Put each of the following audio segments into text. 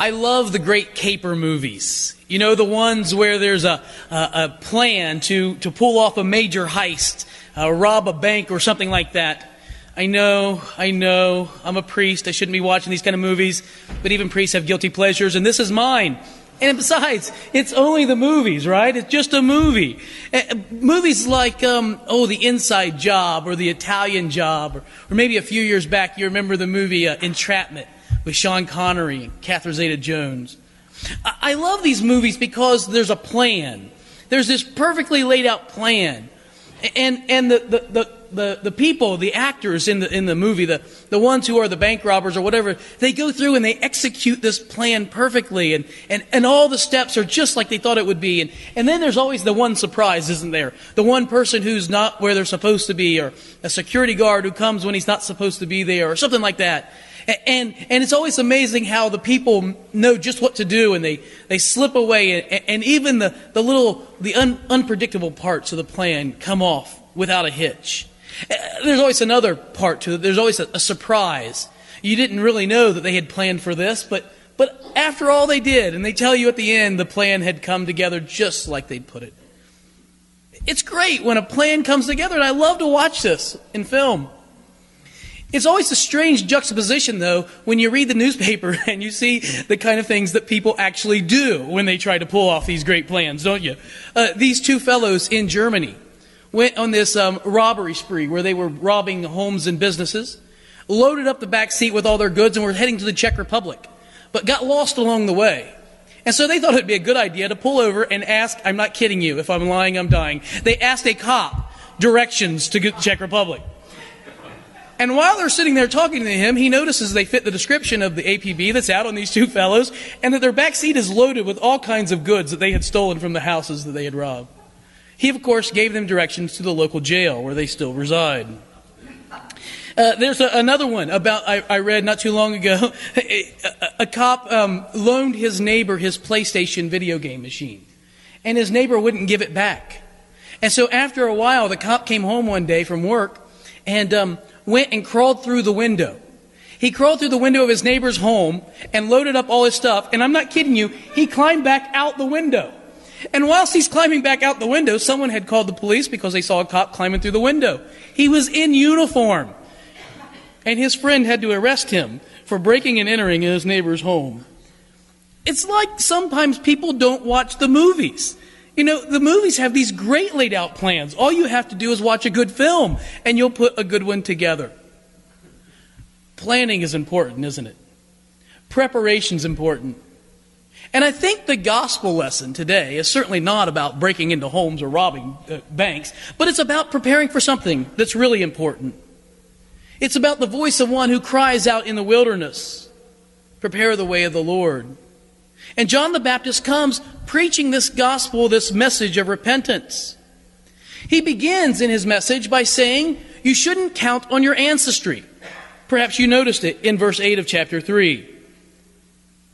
I love the great caper movies. You know, the ones where there's a, a, a plan to, to pull off a major heist, uh, rob a bank or something like that. I know, I know, I'm a priest. I shouldn't be watching these kind of movies, but even priests have guilty pleasures, and this is mine. And besides, it's only the movies, right? It's just a movie. Uh, movies like, um, oh, The Inside Job or The Italian Job, or, or, maybe a few years back, you remember the movie uh, Entrapment with Sean Connery and Catherine Zeta Jones. I-, love these movies because there's a plan. There's this perfectly laid out plan. And, and the, the, the the, the people, the actors in the, in the movie, the, the ones who are the bank robbers or whatever, they go through and they execute this plan perfectly. And, and, and all the steps are just like they thought it would be. And, and then there's always the one surprise, isn't there? The one person who's not where they're supposed to be, or a security guard who comes when he's not supposed to be there, or something like that. And, and it's always amazing how the people know just what to do and they, they slip away and, and even the, the little, the un, unpredictable parts of the plan come off without a hitch. There's always another part to it. There's always a, a surprise. You didn't really know that they had planned for this, but, but after all they did, and they tell you at the end the plan had come together just like they'd put it. It's great when a plan comes together, and I love to watch this in film. It's always a strange juxtaposition, though, when you read the newspaper and you see the kind of things that people actually do when they try to pull off these great plans, don't you? Uh, these two fellows in Germany went on this um, robbery spree where they were robbing homes and businesses, loaded up the back seat with all their goods, and were heading to the Czech Republic, but got lost along the way. And so they thought it'd be a good idea to pull over and ask, I'm not kidding you, if I'm lying, I'm dying. They asked a cop directions to the Czech Republic. And while they're sitting there talking to him, he notices they fit the description of the APB that's out on these two fellows, and that their back seat is loaded with all kinds of goods that they had stolen from the houses that they had robbed. He, of course, gave them directions to the local jail where they still reside. Uh, there's a, another one about I, I, read not too long ago. a, a, a cop um, loaned his neighbor his PlayStation video game machine, and his neighbor wouldn't give it back. And so after a while, the cop came home one day from work and um, went and crawled through the window. He crawled through the window of his neighbor's home and loaded up all his stuff. And I'm not kidding you, he climbed back out the window. And whilst he's climbing back out the window, someone had called the police because they saw a cop climbing through the window. He was in uniform. And his friend had to arrest him for breaking and entering in his neighbor's home. It's like sometimes people don't watch the movies. You know, the movies have these great laid out plans. All you have to do is watch a good film, and you'll put a good one together. Planning is important, isn't it? Preparation's important. And I think the gospel lesson today is certainly not about breaking into homes or robbing uh, banks, but it's about preparing for something that's really important. It's about the voice of one who cries out in the wilderness, Prepare the way of the Lord. And John the Baptist comes preaching this gospel, this message of repentance. He begins in his message by saying, You shouldn't count on your ancestry. Perhaps you noticed it in verse 8 of chapter 3.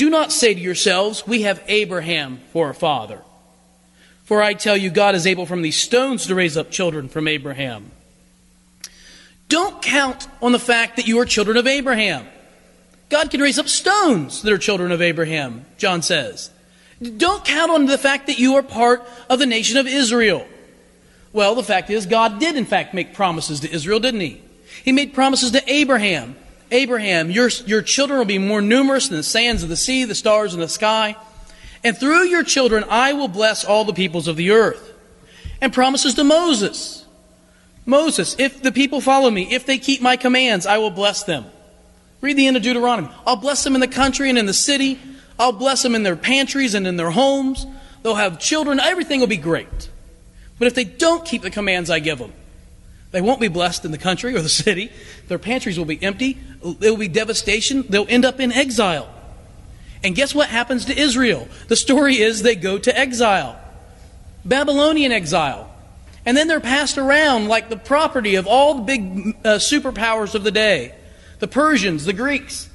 Do not say to yourselves, We have Abraham for a father. For I tell you, God is able from these stones to raise up children from Abraham. Don't count on the fact that you are children of Abraham. God can raise up stones that are children of Abraham, John says. Don't count on the fact that you are part of the nation of Israel. Well, the fact is, God did in fact make promises to Israel, didn't he? He made promises to Abraham. Abraham, your, your children will be more numerous than the sands of the sea, the stars in the sky. And through your children, I will bless all the peoples of the earth. And promises to Moses. Moses, if the people follow me, if they keep my commands, I will bless them. Read the end of Deuteronomy. I'll bless them in the country and in the city. I'll bless them in their pantries and in their homes. They'll have children. Everything will be great. But if they don't keep the commands I give them, they won't be blessed in the country or the city. Their pantries will be empty. There will be devastation. They'll end up in exile. And guess what happens to Israel? The story is they go to exile Babylonian exile. And then they're passed around like the property of all the big uh, superpowers of the day the Persians, the Greeks.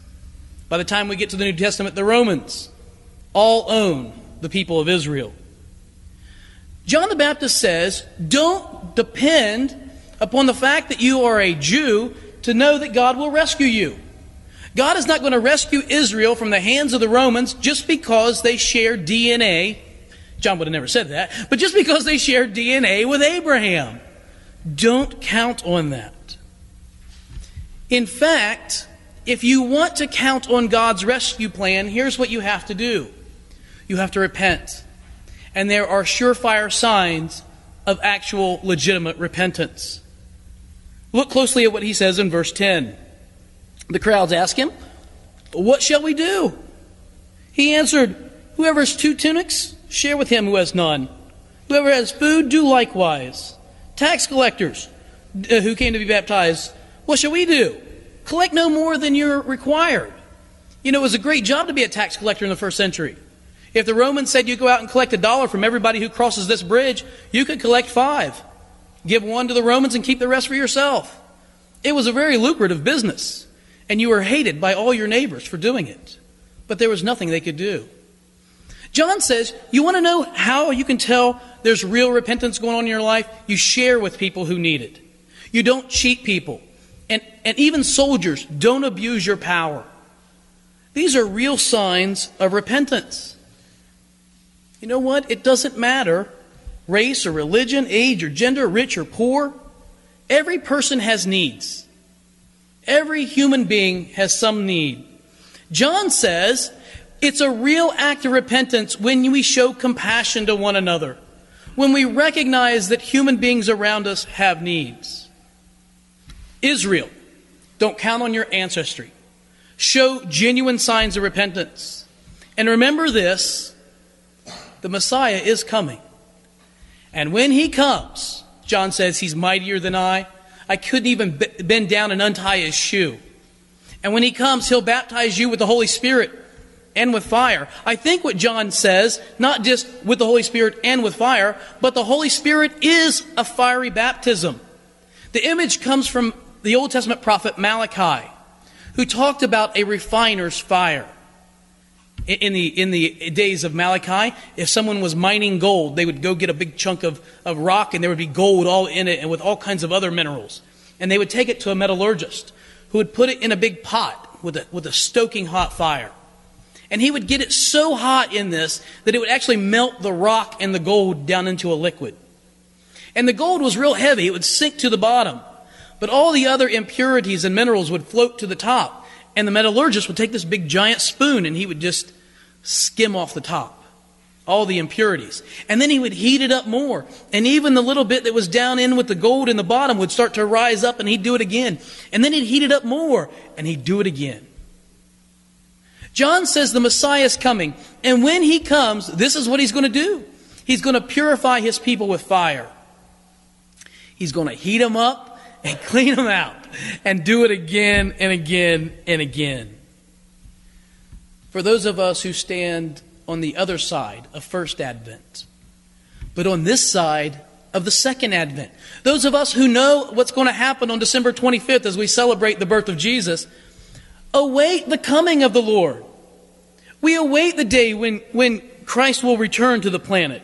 By the time we get to the New Testament, the Romans all own the people of Israel. John the Baptist says, don't depend upon the fact that you are a Jew to know that God will rescue you. God is not going to rescue Israel from the hands of the Romans just because they share DNA. John would have never said that, but just because they share DNA with Abraham. Don't count on that. In fact, if you want to count on God's rescue plan, here's what you have to do you have to repent. And there are surefire signs of actual legitimate repentance. Look closely at what he says in verse 10. The crowds ask him, What shall we do? He answered, Whoever has two tunics, share with him who has none. Whoever has food, do likewise. Tax collectors uh, who came to be baptized, what shall we do? Collect no more than you're required. You know, it was a great job to be a tax collector in the first century. If the Romans said you go out and collect a dollar from everybody who crosses this bridge, you could collect five. Give one to the Romans and keep the rest for yourself. It was a very lucrative business, and you were hated by all your neighbors for doing it. But there was nothing they could do. John says, You want to know how you can tell there's real repentance going on in your life? You share with people who need it. You don't cheat people. And, and even soldiers, don't abuse your power. These are real signs of repentance. You know what? It doesn't matter race or religion, age or gender, rich or poor. Every person has needs. Every human being has some need. John says it's a real act of repentance when we show compassion to one another, when we recognize that human beings around us have needs. Israel, don't count on your ancestry. Show genuine signs of repentance. And remember this the Messiah is coming. And when he comes, John says, he's mightier than I. I couldn't even bend down and untie his shoe. And when he comes, he'll baptize you with the Holy Spirit and with fire. I think what John says, not just with the Holy Spirit and with fire, but the Holy Spirit is a fiery baptism. The image comes from the Old Testament prophet Malachi, who talked about a refiner's fire. In the, in the days of Malachi, if someone was mining gold, they would go get a big chunk of, of rock and there would be gold all in it and with all kinds of other minerals. And they would take it to a metallurgist who would put it in a big pot with a, with a stoking hot fire. And he would get it so hot in this that it would actually melt the rock and the gold down into a liquid. And the gold was real heavy, it would sink to the bottom. But all the other impurities and minerals would float to the top. And the metallurgist would take this big giant spoon and he would just skim off the top. All the impurities. And then he would heat it up more. And even the little bit that was down in with the gold in the bottom would start to rise up and he'd do it again. And then he'd heat it up more and he'd do it again. John says the Messiah is coming. And when he comes, this is what he's going to do. He's going to purify his people with fire. He's going to heat them up and clean them out and do it again and again and again. For those of us who stand on the other side of First Advent, but on this side of the Second Advent, those of us who know what's going to happen on December 25th as we celebrate the birth of Jesus, await the coming of the Lord. We await the day when, when Christ will return to the planet.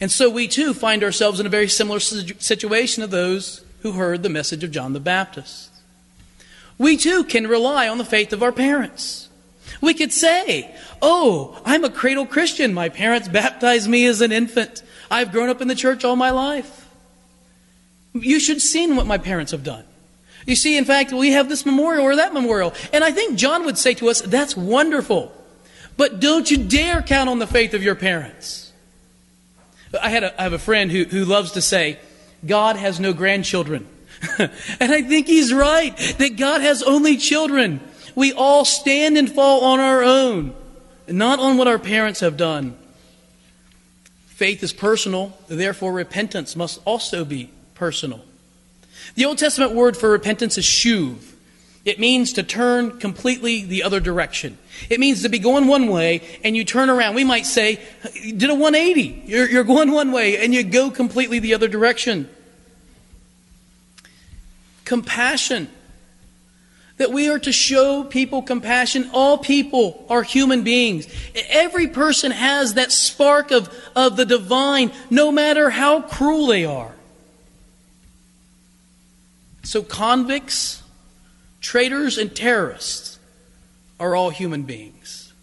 And so we too find ourselves in a very similar situation of those who heard the message of John the Baptist. We too can rely on the faith of our parents. We could say, Oh, I'm a cradle Christian. My parents baptized me as an infant. I've grown up in the church all my life. You should see what my parents have done. You see, in fact, we have this memorial or that memorial. And I think John would say to us, That's wonderful. But don't you dare count on the faith of your parents. I, had a, I have a friend who, who loves to say, God has no grandchildren. and I think he's right that God has only children. We all stand and fall on our own, not on what our parents have done. Faith is personal, therefore, repentance must also be personal. The Old Testament word for repentance is shuv. It means to turn completely the other direction. It means to be going one way and you turn around. We might say, did a 180. You're, you're going one way and you go completely the other direction. Compassion. That we are to show people compassion. All people are human beings. Every person has that spark of, of the divine, no matter how cruel they are. So, convicts, traitors and terrorists are all human beings.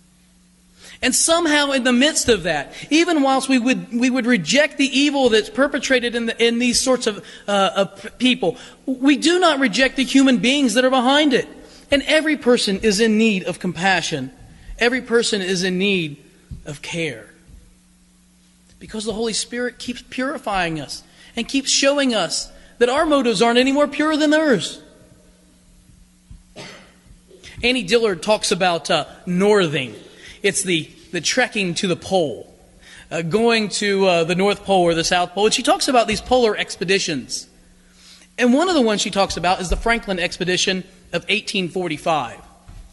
And somehow, in the midst of that, even whilst we would, we would reject the evil that's perpetrated in, the, in these sorts of, uh, of people, we do not reject the human beings that are behind it. And every person is in need of compassion. Every person is in need of care. Because the Holy Spirit keeps purifying us and keeps showing us that our motives aren't any more pure than theirs. Annie Dillard talks about uh, northing. It's the, the trekking to the pole, uh, going to uh, the North Pole or the South Pole. And she talks about these polar expeditions. And one of the ones she talks about is the Franklin expedition of 1845.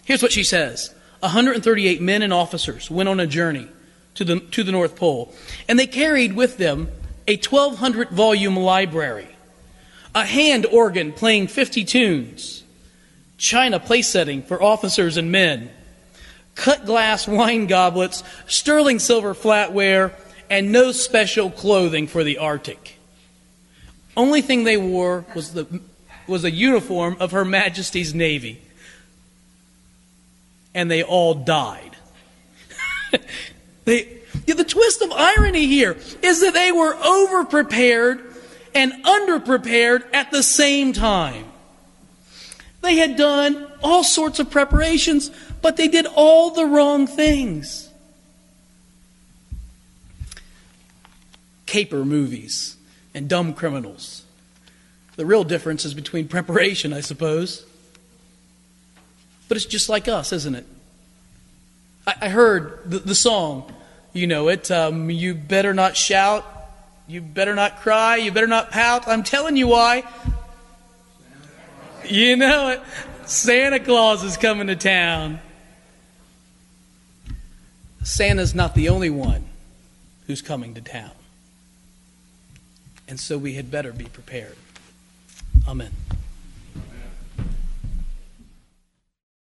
Here's what she says 138 men and officers went on a journey to the, to the North Pole, and they carried with them a 1,200 volume library, a hand organ playing 50 tunes, china place setting for officers and men, cut glass wine goblets, sterling silver flatware, and no special clothing for the Arctic. Only thing they wore was the was a uniform of Her Majesty's Navy. And they all died. they, the twist of irony here is that they were overprepared and underprepared at the same time. They had done all sorts of preparations, but they did all the wrong things. Caper movies and dumb criminals. The real difference is between preparation, I suppose. But it's just like us, isn't it? I, I heard the, the, song, you know it. Um, you better not shout. You better not cry. You better not pout. I'm telling you why. You know it. Santa Claus is coming to town. Santa's not the only one who's coming to town. And so we had better be prepared. Amen.